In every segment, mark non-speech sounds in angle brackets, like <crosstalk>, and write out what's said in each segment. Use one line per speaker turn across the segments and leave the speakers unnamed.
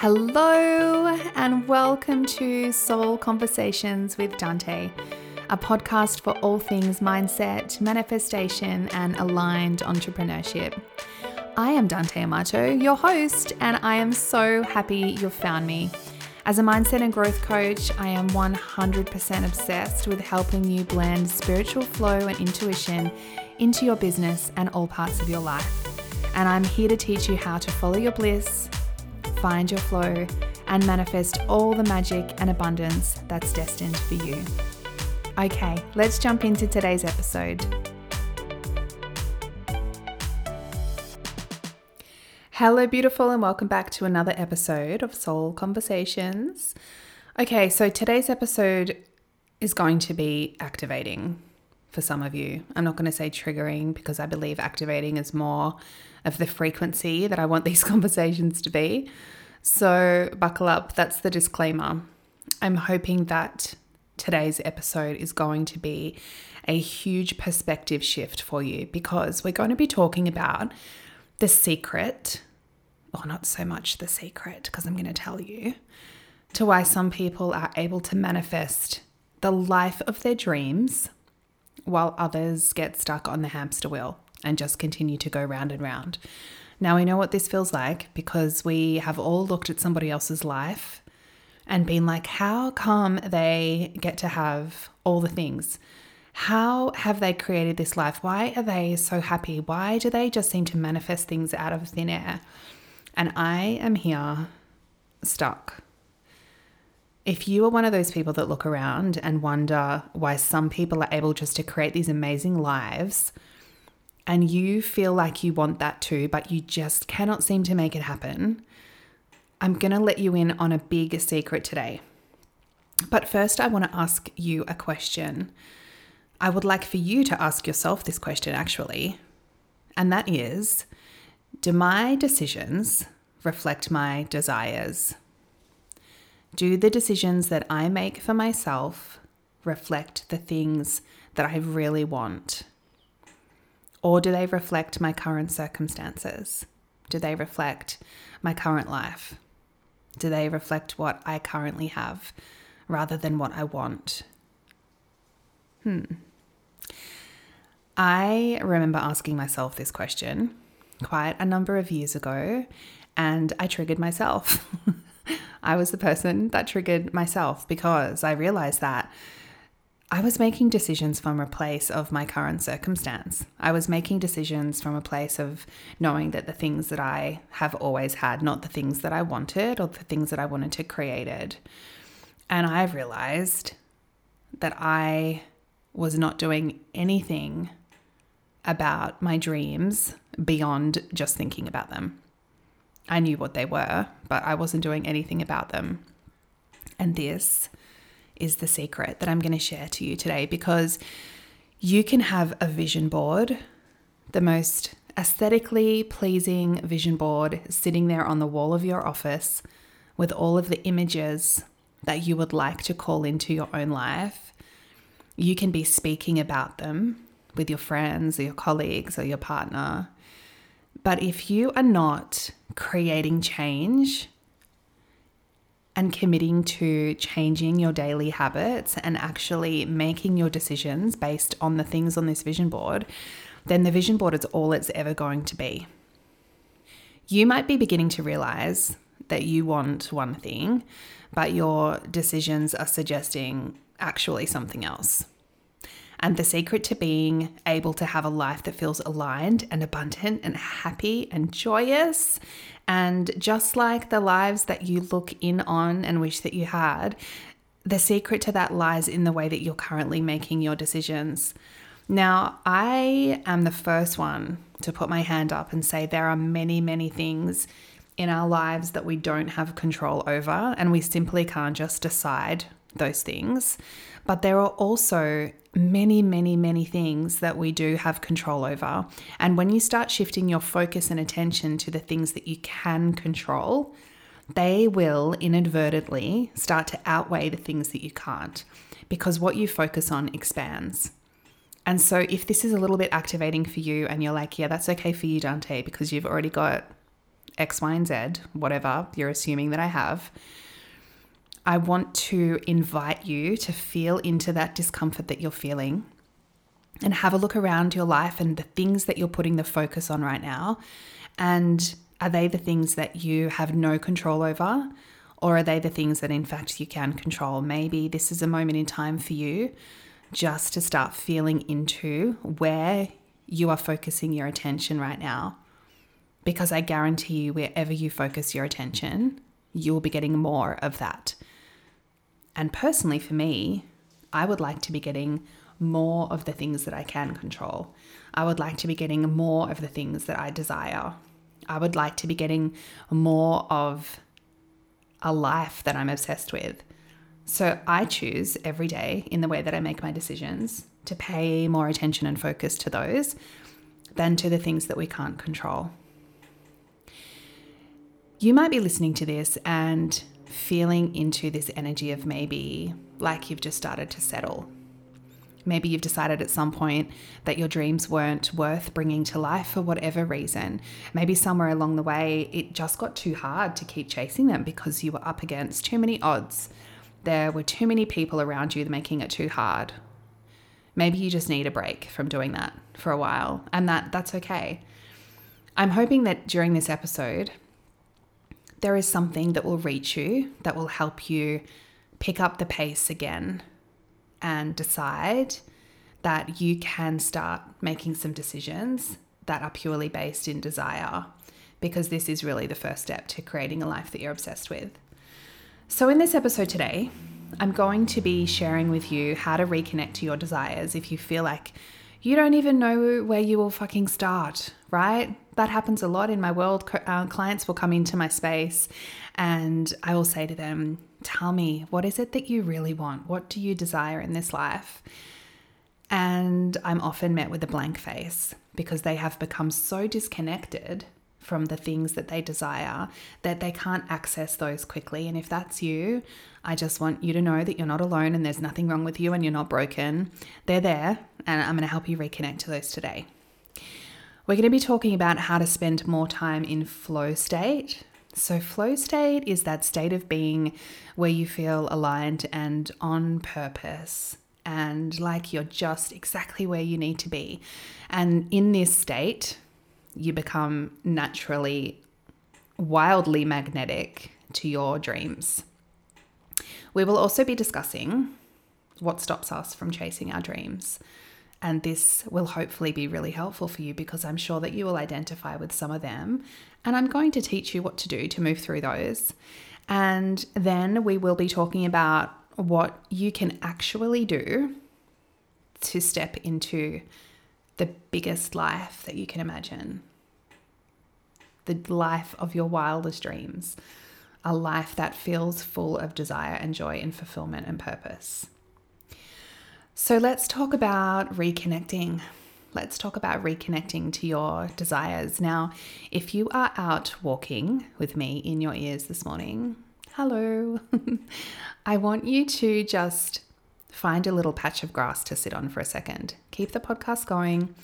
Hello, and welcome to Soul Conversations with Dante, a podcast for all things mindset, manifestation, and aligned entrepreneurship. I am Dante Amato, your host, and I am so happy you've found me. As a mindset and growth coach, I am 100% obsessed with helping you blend spiritual flow and intuition into your business and all parts of your life. And I'm here to teach you how to follow your bliss find your flow, and manifest all the magic and abundance that's destined for you. Okay, let's jump into today's episode. Hello, beautiful, and welcome back to another episode of Soul Conversations. Okay, so today's episode is going to be activating for some of you. I'm not going to say triggering because I believe activating is more of the frequency that I want <laughs> these conversations to be. So, buckle up. That's the disclaimer. I'm hoping that today's episode is going to be a huge perspective shift for you because we're going to be talking about the secret, or not so much the secret, because I'm going to tell you, to why some people are able to manifest the life of their dreams while others get stuck on the hamster wheel and just continue to go round and round. Now we know what this feels like because we have all looked at somebody else's life and been like, how come they get to have all the things? How have they created this life? Why are they so happy? Why do they just seem to manifest things out of thin air? And I am here stuck. If you are one of those people that look around and wonder why some people are able just to create these amazing lives and you feel like you want that too, but you just cannot seem to make it happen, I'm going to let you in on a big secret today. But first, I want to ask you a question. I would like for you to ask yourself this question actually, and that is Do my decisions reflect my desires? Do the decisions that I make for myself reflect the things that I really want? Or do they reflect my current circumstances? Do they reflect my current life? Do they reflect what I currently have rather than what I want? Hmm. I remember asking myself this question quite a number of years ago, and I triggered myself. <laughs> I was the person that triggered myself because I realized that I was making decisions from a place of my current circumstance. I was making decisions from a place of knowing that the things that I have always had, not the things that I wanted or the things that I wanted to created. And I've realized that I was not doing anything about my dreams beyond just thinking about them. I knew what they were, but I wasn't doing anything about them. And this is the secret that I'm going to share to you today because you can have a vision board, the most aesthetically pleasing vision board sitting there on the wall of your office with all of the images that you would like to call into your own life. You can be speaking about them with your friends or your colleagues or your partner. But if you are not creating change and committing to changing your daily habits and actually making your decisions based on the things on this vision board, then the vision board is all it's ever going to be. You might be beginning to realize that you want one thing, but your decisions are suggesting actually something else. And the secret to being able to have a life that feels aligned and abundant and happy and joyous and just like the lives that you look in on and wish that you had, the secret to that lies in the way that you're currently making your decisions. Now, I am the first one to put my hand up and say there are many, many things in our lives that we don't have control over, and we simply can't just decide those things. But there are also many, many, many things that we do have control over. And when you start shifting your focus and attention to the things that you can control, they will inadvertently start to outweigh the things that you can't because what you focus on expands. And so, if this is a little bit activating for you and you're like, yeah, that's okay for you, Dante, because you've already got X, Y, and Z, whatever you're assuming that I have, I want to invite you to feel into that discomfort that you're feeling and have a look around your life and the things that you're putting the focus on right now. And are they the things that you have no control over? Or are they the things that, in fact, you can control? Maybe this is a moment in time for you just to start feeling into where you are focusing your attention right now. Because I guarantee you, wherever you focus your attention, you'll be getting more of that. And personally, for me, I would like to be getting more of the things that I can control. I would like to be getting more of the things that I desire. I would like to be getting more of a life that I'm obsessed with. So I choose every day in the way that I make my decisions to pay more attention and focus to those than to the things that we can't control. You might be listening to this and feeling into this energy of maybe like you've just started to settle. Maybe you've decided at some point that your dreams weren't worth bringing to life for whatever reason. Maybe somewhere along the way it just got too hard to keep chasing them because you were up against too many odds. There were too many people around you making it too hard. Maybe you just need a break from doing that for a while, and that that's okay. I'm hoping that during this episode there is something that will reach you that will help you pick up the pace again and decide that you can start making some decisions that are purely based in desire, because this is really the first step to creating a life that you're obsessed with. So, in this episode today, I'm going to be sharing with you how to reconnect to your desires if you feel like you don't even know where you will fucking start, right? That happens a lot in my world. Uh, clients will come into my space and I will say to them, Tell me, what is it that you really want? What do you desire in this life? And I'm often met with a blank face because they have become so disconnected from the things that they desire that they can't access those quickly. And if that's you, I just want you to know that you're not alone and there's nothing wrong with you and you're not broken. They're there, and I'm going to help you reconnect to those today. We're going to be talking about how to spend more time in flow state so, flow state is that state of being where you feel aligned and on purpose and like you're just exactly where you need to be. And in this state, you become naturally wildly magnetic to your dreams. We will also be discussing what stops us from chasing our dreams. And this will hopefully be really helpful for you because I'm sure that you will identify with some of them. And I'm going to teach you what to do to move through those. And then we will be talking about what you can actually do to step into the biggest life that you can imagine the life of your wildest dreams, a life that feels full of desire and joy and fulfillment and purpose. So let's talk about reconnecting. Let's talk about reconnecting to your desires. Now, if you are out walking with me in your ears this morning, hello, <laughs> I want you to just find a little patch of grass to sit on for a second. Keep the podcast going.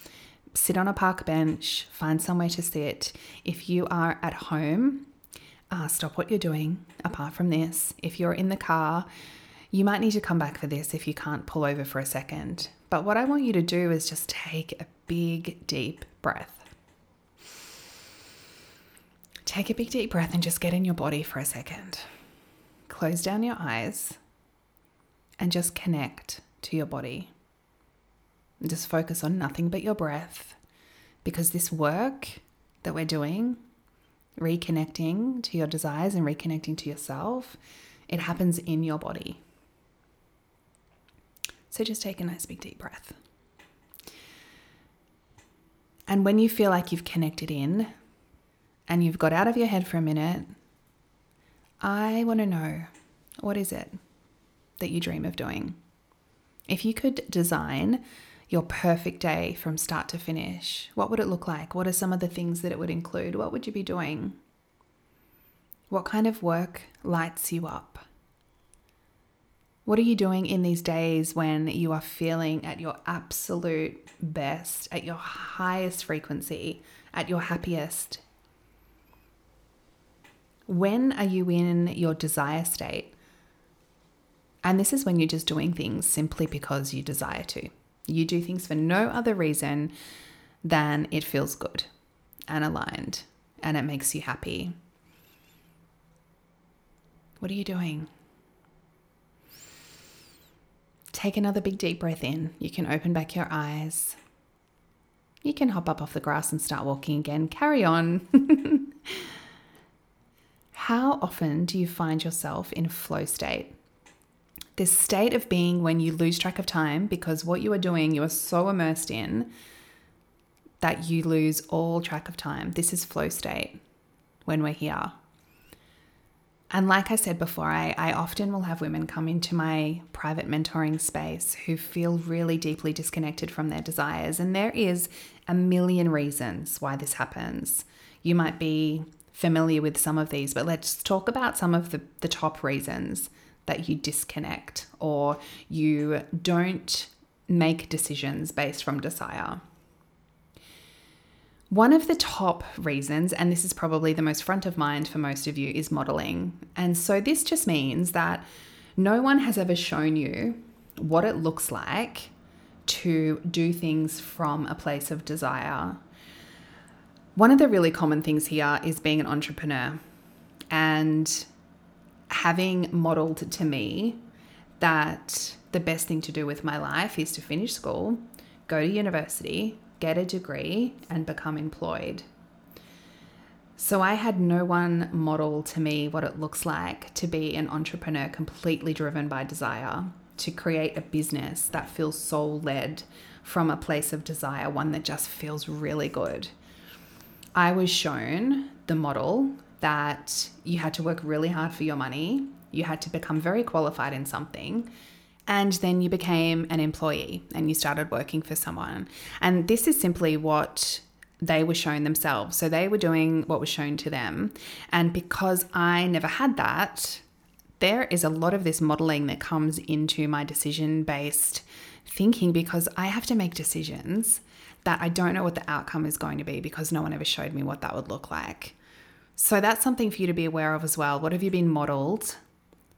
Sit on a park bench, find somewhere to sit. If you are at home, uh, stop what you're doing apart from this. If you're in the car, you might need to come back for this if you can't pull over for a second. But what I want you to do is just take a big, deep breath. Take a big, deep breath and just get in your body for a second. Close down your eyes and just connect to your body. And just focus on nothing but your breath because this work that we're doing, reconnecting to your desires and reconnecting to yourself, it happens in your body. So just take a nice big deep breath. And when you feel like you've connected in and you've got out of your head for a minute, I want to know what is it that you dream of doing? If you could design your perfect day from start to finish, what would it look like? What are some of the things that it would include? What would you be doing? What kind of work lights you up? What are you doing in these days when you are feeling at your absolute best, at your highest frequency, at your happiest? When are you in your desire state? And this is when you're just doing things simply because you desire to. You do things for no other reason than it feels good and aligned and it makes you happy. What are you doing? Take another big deep breath in. You can open back your eyes. You can hop up off the grass and start walking again. Carry on. <laughs> How often do you find yourself in flow state? This state of being when you lose track of time because what you are doing, you are so immersed in that you lose all track of time. This is flow state when we're here. And like I said before, I, I often will have women come into my private mentoring space who feel really deeply disconnected from their desires. And there is a million reasons why this happens. You might be familiar with some of these, but let's talk about some of the, the top reasons that you disconnect or you don't make decisions based from desire. One of the top reasons, and this is probably the most front of mind for most of you, is modeling. And so this just means that no one has ever shown you what it looks like to do things from a place of desire. One of the really common things here is being an entrepreneur and having modeled to me that the best thing to do with my life is to finish school, go to university, get a degree, and become employed. So I had no one model to me what it looks like to be an entrepreneur completely driven by desire to create a business that feels soul led from a place of desire, one that just feels really good. I was shown the model that you had to work really hard for your money, you had to become very qualified in something, and then you became an employee and you started working for someone. And this is simply what they were shown themselves. So they were doing what was shown to them. And because I never had that, there is a lot of this modeling that comes into my decision based thinking because I have to make decisions that I don't know what the outcome is going to be because no one ever showed me what that would look like. So that's something for you to be aware of as well. What have you been modeled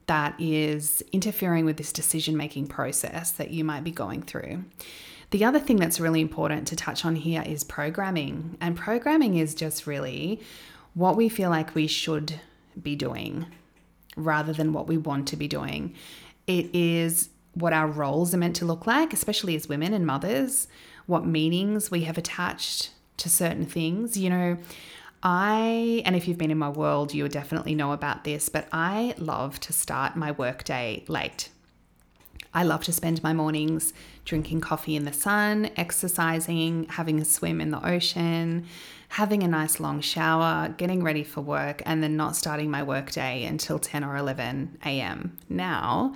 that is interfering with this decision making process that you might be going through? The other thing that's really important to touch on here is programming. And programming is just really what we feel like we should be doing rather than what we want to be doing. It is what our roles are meant to look like, especially as women and mothers, what meanings we have attached to certain things. You know, I, and if you've been in my world, you'll definitely know about this, but I love to start my workday late. I love to spend my mornings drinking coffee in the sun, exercising, having a swim in the ocean, having a nice long shower, getting ready for work, and then not starting my workday until 10 or 11 a.m. Now,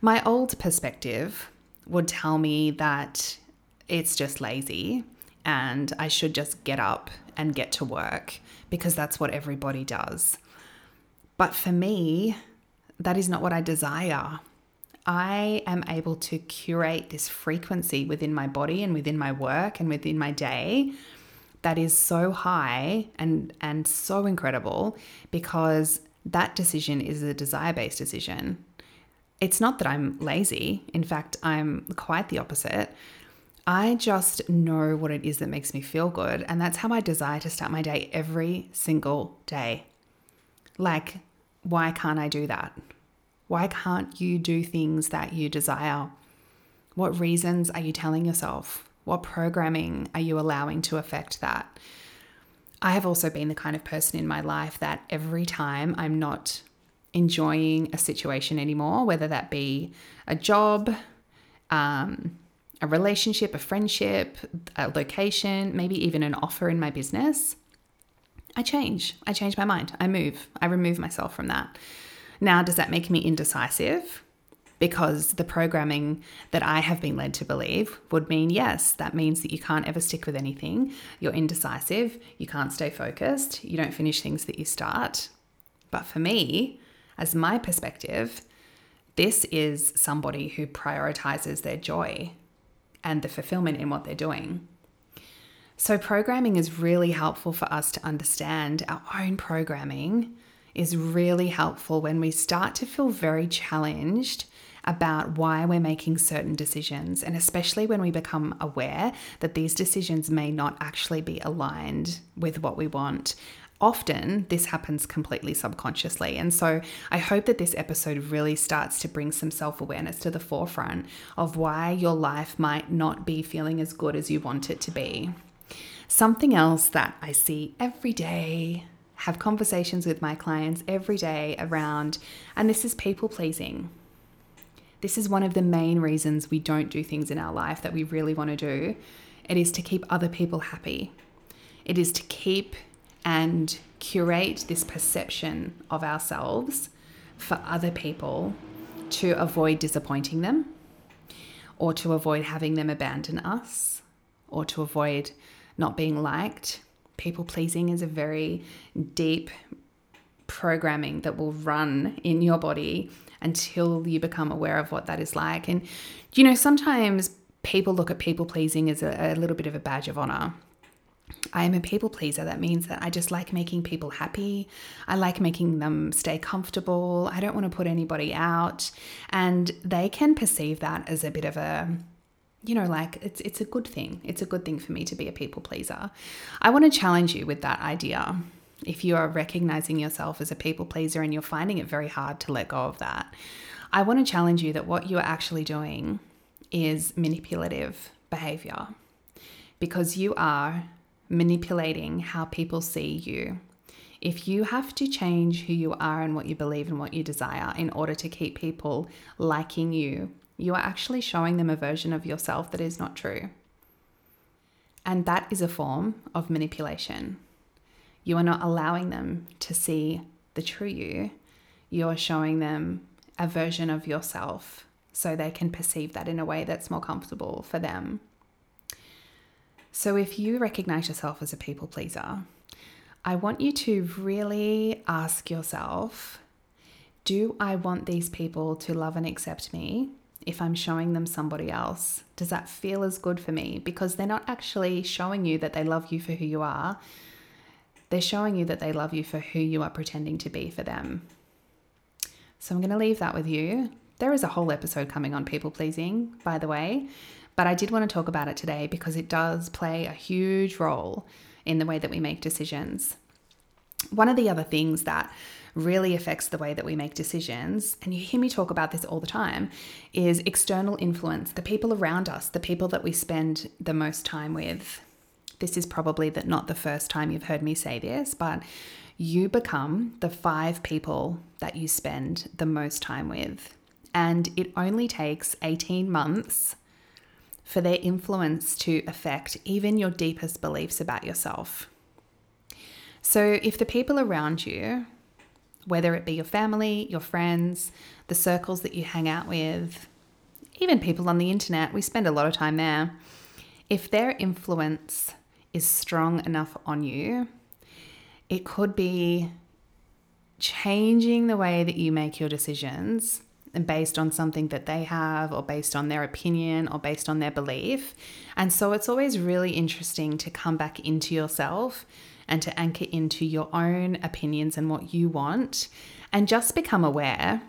my old perspective would tell me that it's just lazy and I should just get up and get to work because that's what everybody does. But for me, that is not what I desire. I am able to curate this frequency within my body and within my work and within my day that is so high and and so incredible because that decision is a desire based decision. It's not that I'm lazy. In fact, I'm quite the opposite. I just know what it is that makes me feel good. And that's how I desire to start my day every single day. Like, why can't I do that? Why can't you do things that you desire? What reasons are you telling yourself? What programming are you allowing to affect that? I have also been the kind of person in my life that every time I'm not enjoying a situation anymore, whether that be a job, um, a relationship, a friendship, a location, maybe even an offer in my business, I change. I change my mind. I move. I remove myself from that. Now, does that make me indecisive? Because the programming that I have been led to believe would mean yes, that means that you can't ever stick with anything. You're indecisive. You can't stay focused. You don't finish things that you start. But for me, as my perspective, this is somebody who prioritizes their joy and the fulfillment in what they're doing. So, programming is really helpful for us to understand our own programming is really helpful when we start to feel very challenged about why we're making certain decisions, and especially when we become aware that these decisions may not actually be aligned with what we want. Often, this happens completely subconsciously. And so, I hope that this episode really starts to bring some self awareness to the forefront of why your life might not be feeling as good as you want it to be. Something else that I see every day, have conversations with my clients every day around, and this is people pleasing. This is one of the main reasons we don't do things in our life that we really want to do. It is to keep other people happy. It is to keep and curate this perception of ourselves for other people to avoid disappointing them or to avoid having them abandon us or to avoid not being liked. People pleasing is a very deep programming that will run in your body until you become aware of what that is like. And, you know, sometimes people look at people pleasing as a, a little bit of a badge of honor. I am a people pleaser. That means that I just like making people happy. I like making them stay comfortable. I don't want to put anybody out. And they can perceive that as a bit of a, you know, like it's it's a good thing. It's a good thing for me to be a people pleaser. I want to challenge you with that idea if you are recognizing yourself as a people pleaser and you're finding it very hard to let go of that, I want to challenge you that what you're actually doing is manipulative behavior because you are manipulating how people see you. If you have to change who you are and what you believe and what you desire in order to keep people liking you, you are actually showing them a version of yourself that is not true. And that is a form of manipulation. You are not allowing them to see the true you. You are showing them a version of yourself so they can perceive that in a way that's more comfortable for them. So, if you recognize yourself as a people pleaser, I want you to really ask yourself Do I want these people to love and accept me if I'm showing them somebody else? Does that feel as good for me? Because they're not actually showing you that they love you for who you are. They're showing you that they love you for who you are pretending to be for them. So I'm going to leave that with you. There is a whole episode coming on people pleasing, by the way, but I did want to talk about it today because it does play a huge role in the way that we make decisions. One of the other things that really affects the way that we make decisions, and you hear me talk about this all the time, is external influence, the people around us, the people that we spend the most time with. This is probably that not the first time you've heard me say this, but you become the five people that you spend the most time with. And it only takes 18 months for their influence to affect even your deepest beliefs about yourself. So, if the people around you, whether it be your family, your friends, the circles that you hang out with, even people on the internet, we spend a lot of time there. If their influence is strong enough on you, it could be changing the way that you make your decisions and based on something that they have or based on their opinion or based on their belief. And so it's always really interesting to come back into yourself and to anchor into your own opinions and what you want and just become aware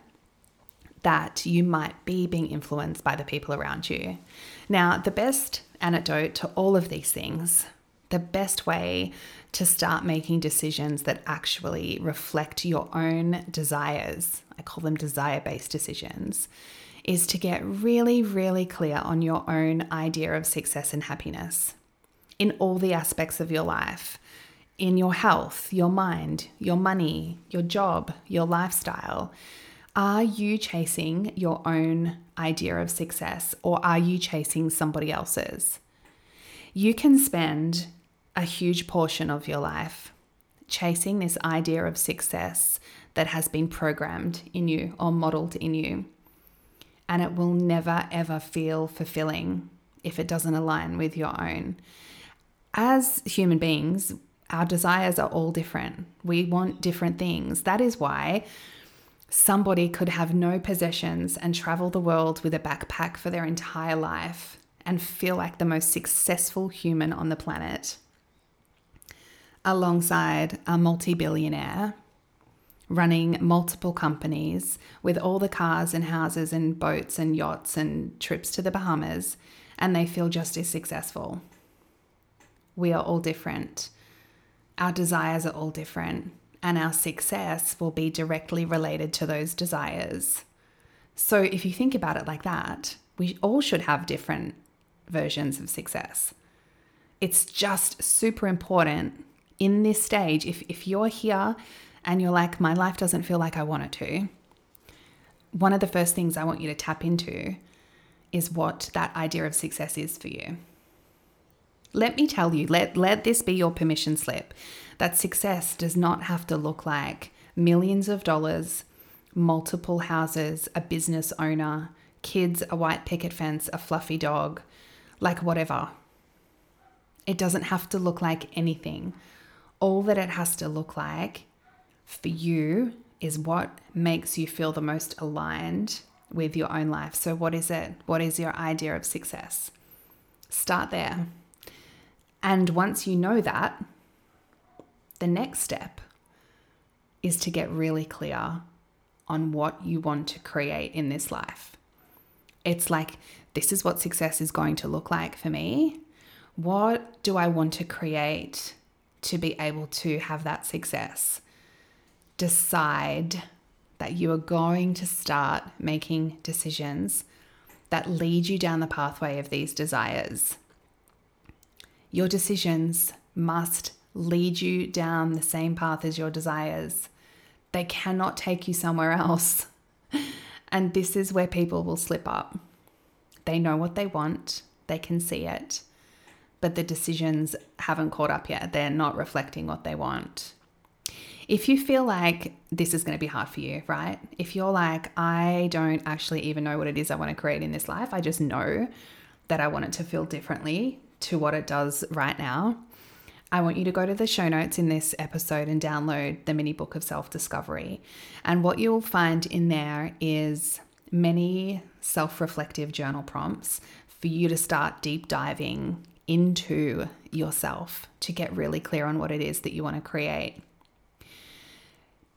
that you might be being influenced by the people around you. Now, the best antidote to all of these things the best way to start making decisions that actually reflect your own desires, call them desire based decisions, is to get really, really clear on your own idea of success and happiness in all the aspects of your life in your health, your mind, your money, your job, your lifestyle. Are you chasing your own idea of success or are you chasing somebody else's? You can spend a huge portion of your life chasing this idea of success that has been programmed in you or modeled in you. And it will never ever feel fulfilling if it doesn't align with your own. As human beings, our desires are all different. We want different things. That is why somebody could have no possessions and travel the world with a backpack for their entire life and feel like the most successful human on the planet alongside a multi billionaire running multiple companies with all the cars and houses and boats and yachts and trips to the Bahamas, and they feel just as successful. We are all different. Our desires are all different, and our success will be directly related to those desires. So, if you think about it like that, we all should have different versions of success. It's just super important in this stage. If, if you're here and you're like, my life doesn't feel like I want it to, one of the first things I want you to tap into is what that idea of success is for you. Let me tell you, let, let this be your permission slip that success does not have to look like millions of dollars, multiple houses, a business owner, kids, a white picket fence, a fluffy dog, like whatever. It doesn't have to look like anything. All that it has to look like for you is what makes you feel the most aligned with your own life. So, what is it? What is your idea of success? Start there. And once you know that, the next step is to get really clear on what you want to create in this life. It's like, this is what success is going to look like for me. What do I want to create to be able to have that success? Decide that you are going to start making decisions that lead you down the pathway of these desires. Your decisions must lead you down the same path as your desires. They cannot take you somewhere else. <laughs> And this is where people will slip up. They know what they want, they can see it, but the decisions haven't caught up yet. They're not reflecting what they want. If you feel like this is going to be hard for you, right? If you're like, I don't actually even know what it is I want to create in this life, I just know that I want it to feel differently to what it does right now. I want you to go to the show notes in this episode and download the mini book of self discovery. And what you'll find in there is many self reflective journal prompts for you to start deep diving into yourself to get really clear on what it is that you want to create.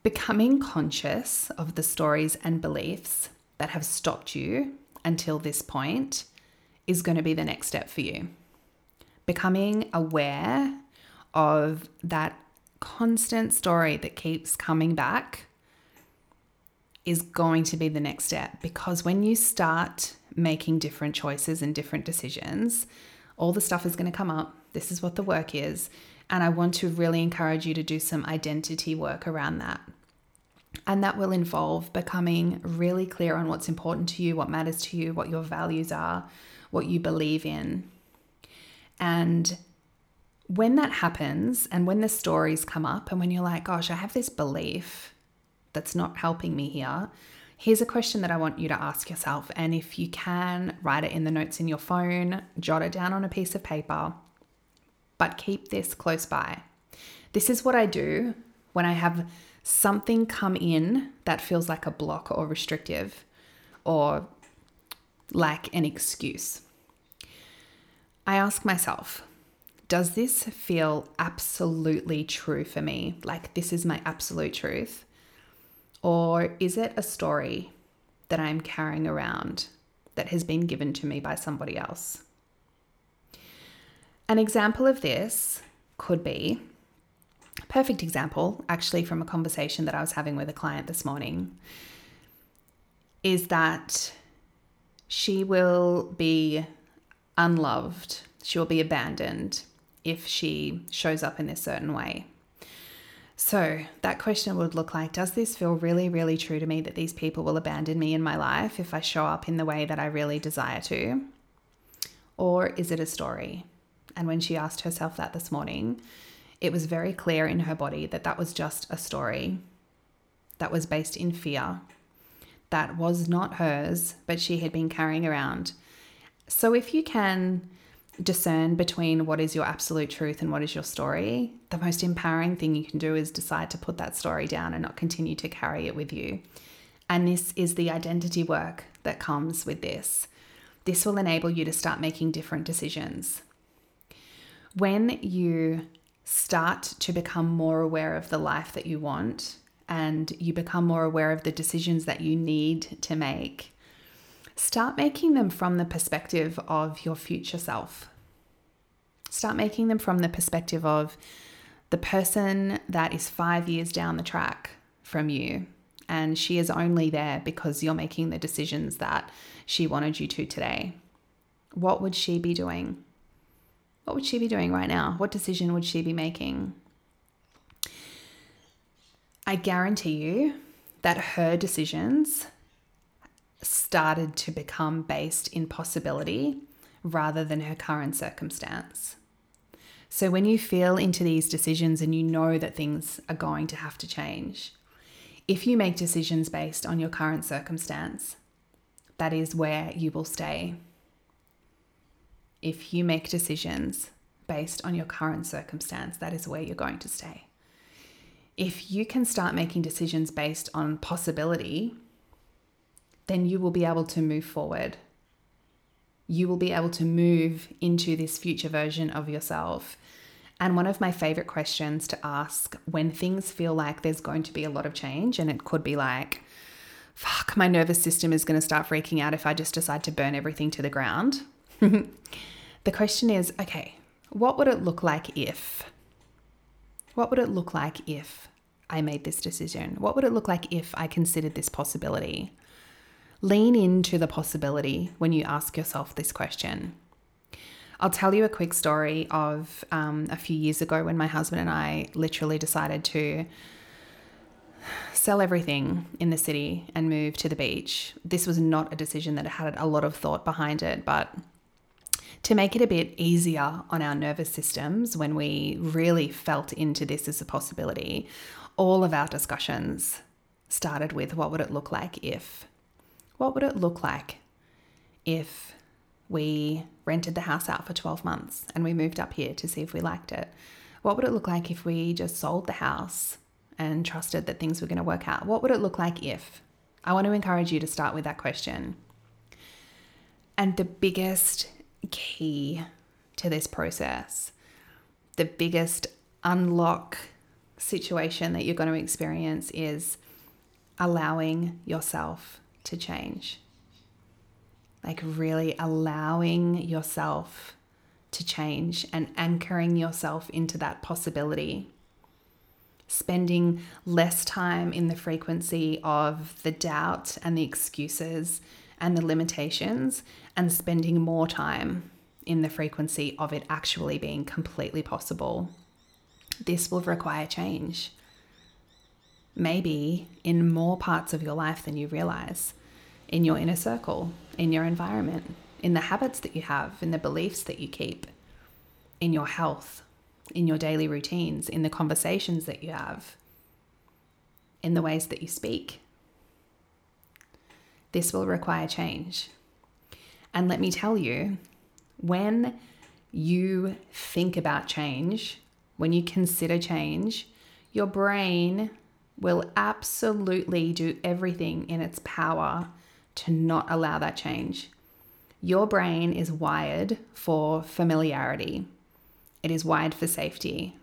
Becoming conscious of the stories and beliefs that have stopped you until this point is going to be the next step for you. Becoming aware of that constant story that keeps coming back is going to be the next step because when you start making different choices and different decisions, all the stuff is going to come up. This is what the work is. And I want to really encourage you to do some identity work around that. And that will involve becoming really clear on what's important to you, what matters to you, what your values are, what you believe in. And when that happens, and when the stories come up, and when you're like, gosh, I have this belief that's not helping me here, here's a question that I want you to ask yourself. And if you can, write it in the notes in your phone, jot it down on a piece of paper, but keep this close by. This is what I do when I have something come in that feels like a block or restrictive or like an excuse. I ask myself, does this feel absolutely true for me? Like this is my absolute truth? Or is it a story that I'm carrying around that has been given to me by somebody else? An example of this could be perfect example, actually, from a conversation that I was having with a client this morning, is that she will be unloved, she will be abandoned if she shows up in this certain way. So, that question would look like Does this feel really, really true to me that these people will abandon me in my life if I show up in the way that I really desire to? Or is it a story? And when she asked herself that this morning, it was very clear in her body that that was just a story that was based in fear, that was not hers, but she had been carrying around. So if you can discern between what is your absolute truth and what is your story, the most empowering thing you can do is decide to put that story down and not continue to carry it with you. And this is the identity work that comes with this. This will enable you to start making different decisions. When you start to become more aware of the life that you want and you become more aware of the decisions that you need to make, start making them from the perspective of your future self. Start making them from the perspective of the person that is five years down the track from you. And she is only there because you're making the decisions that she wanted you to today. What would she be doing? What would she be doing right now? What decision would she be making? I guarantee you that her decisions started to become based in possibility rather than her current circumstance. So when you feel into these decisions and you know that things are going to have to change, if you make decisions based on your current circumstance, that is where you will stay. If you make decisions based on your current circumstance, that is where you're going to stay if you can start making decisions based on possibility, then you will be able to move forward. You will be able to move into this future version of yourself. And one of my favorite questions to ask when things feel like there's going to be a lot of change, and it could be like, fuck, my nervous system is going to start freaking out if I just decide to burn everything to the ground. <laughs> the question is okay, what would it look like if? What would it look like if I made this decision? What would it look like if I considered this possibility? Lean into the possibility when you ask yourself this question. I'll tell you a quick story of um, a few years ago when my husband and I literally decided to sell everything in the city and move to the beach. This was not a decision that had a lot of thought behind it, but to make it a bit easier on our nervous systems when we really felt into this as a possibility, all of our discussions started with what would it look like if? What would it look like if we rented the house out for 12 months and we moved up here to see if we liked it? What would it look like if we just sold the house and trusted that things were going to work out? What would it look like if? I want to encourage you to start with that question. And the biggest key to this process, the biggest unlock situation that you're going to experience is allowing yourself to change. Like, really allowing yourself to change and anchoring yourself into that possibility. Spending less time in the frequency of the doubt and the excuses and the limitations, and spending more time in the frequency of it actually being completely possible this will require change. Maybe in more parts of your life than you realize, in your inner circle, in your environment, in the habits that you have, in the beliefs that you keep, in your health, in your daily routines, in the conversations that you have, in the ways that you speak. This will require change. And let me tell you, when you think about change, when you consider change, your brain will absolutely do everything in its power to not allow that change. Your brain is wired for familiarity, it is wired for safety.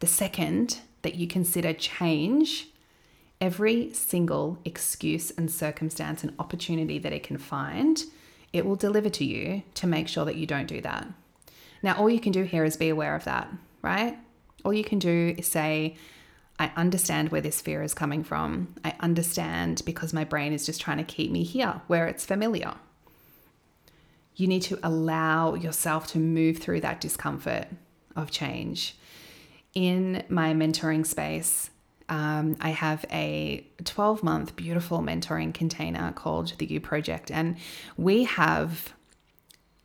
The second that you consider change, every single excuse and circumstance and opportunity that it can find, it will deliver to you to make sure that you don't do that. Now, all you can do here is be aware of that, right? all you can do is say, I understand where this fear is coming from. I understand because my brain is just trying to keep me here where it's familiar. You need to allow yourself to move through that discomfort of change. In my mentoring space, um, I have a 12 month beautiful mentoring container called the You Project, and we have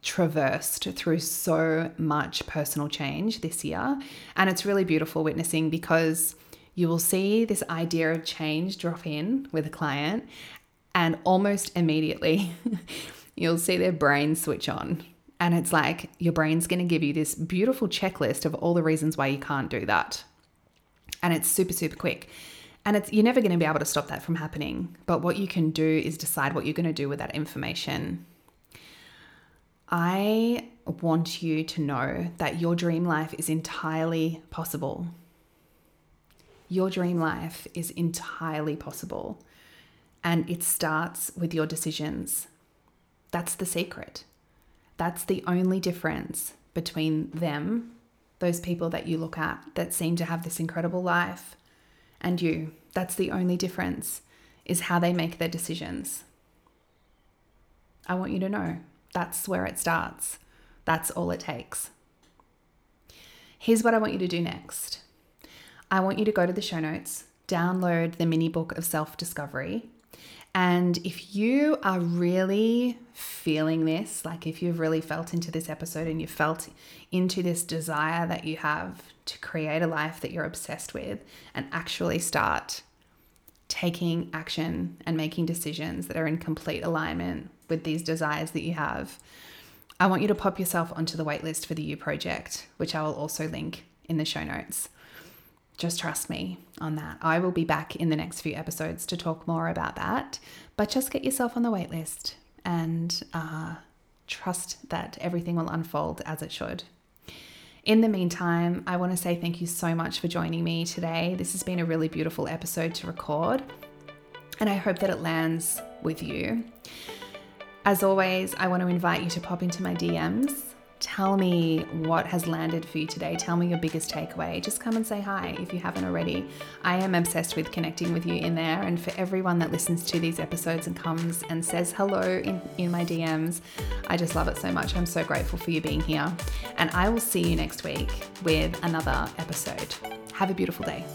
traversed through so much personal change this year. And it's really beautiful witnessing because you will see this idea of change drop in with a client, and almost immediately <laughs> you'll see their brain switch on. And it's like your brain's going to give you this beautiful checklist of all the reasons why you can't do that. And it's super, super quick. And it's you're never going to be able to stop that from happening. But what you can do is decide what you're going to do with that information I want you to know that your dream life is entirely possible. Your dream life is entirely possible. And it starts with your decisions. That's the secret. That's the only difference between them, those people that you look at that seem to have this incredible life, and you. That's the only difference, is how they make their decisions. I want you to know that's where it starts. That's all it takes. Here's what I want you to do next I want you to go to the show notes, download the mini book of self discovery. And if you are really feeling this, like if you've really felt into this episode and you felt into this desire that you have to create a life that you're obsessed with and actually start taking action and making decisions that are in complete alignment with these desires that you have, I want you to pop yourself onto the waitlist for the U Project, which I will also link in the show notes. Just trust me on that. I will be back in the next few episodes to talk more about that, but just get yourself on the waitlist and uh, trust that everything will unfold as it should. In the meantime, I want to say thank you so much for joining me today. This has been a really beautiful episode to record, and I hope that it lands with you. As always, I want to invite you to pop into my DMs. Tell me what has landed for you today. Tell me your biggest takeaway. Just come and say hi if you haven't already. I am obsessed with connecting with you in there. And for everyone that listens to these episodes and comes and says hello in, in my DMs, I just love it so much. I'm so grateful for you being here. And I will see you next week with another episode. Have a beautiful day.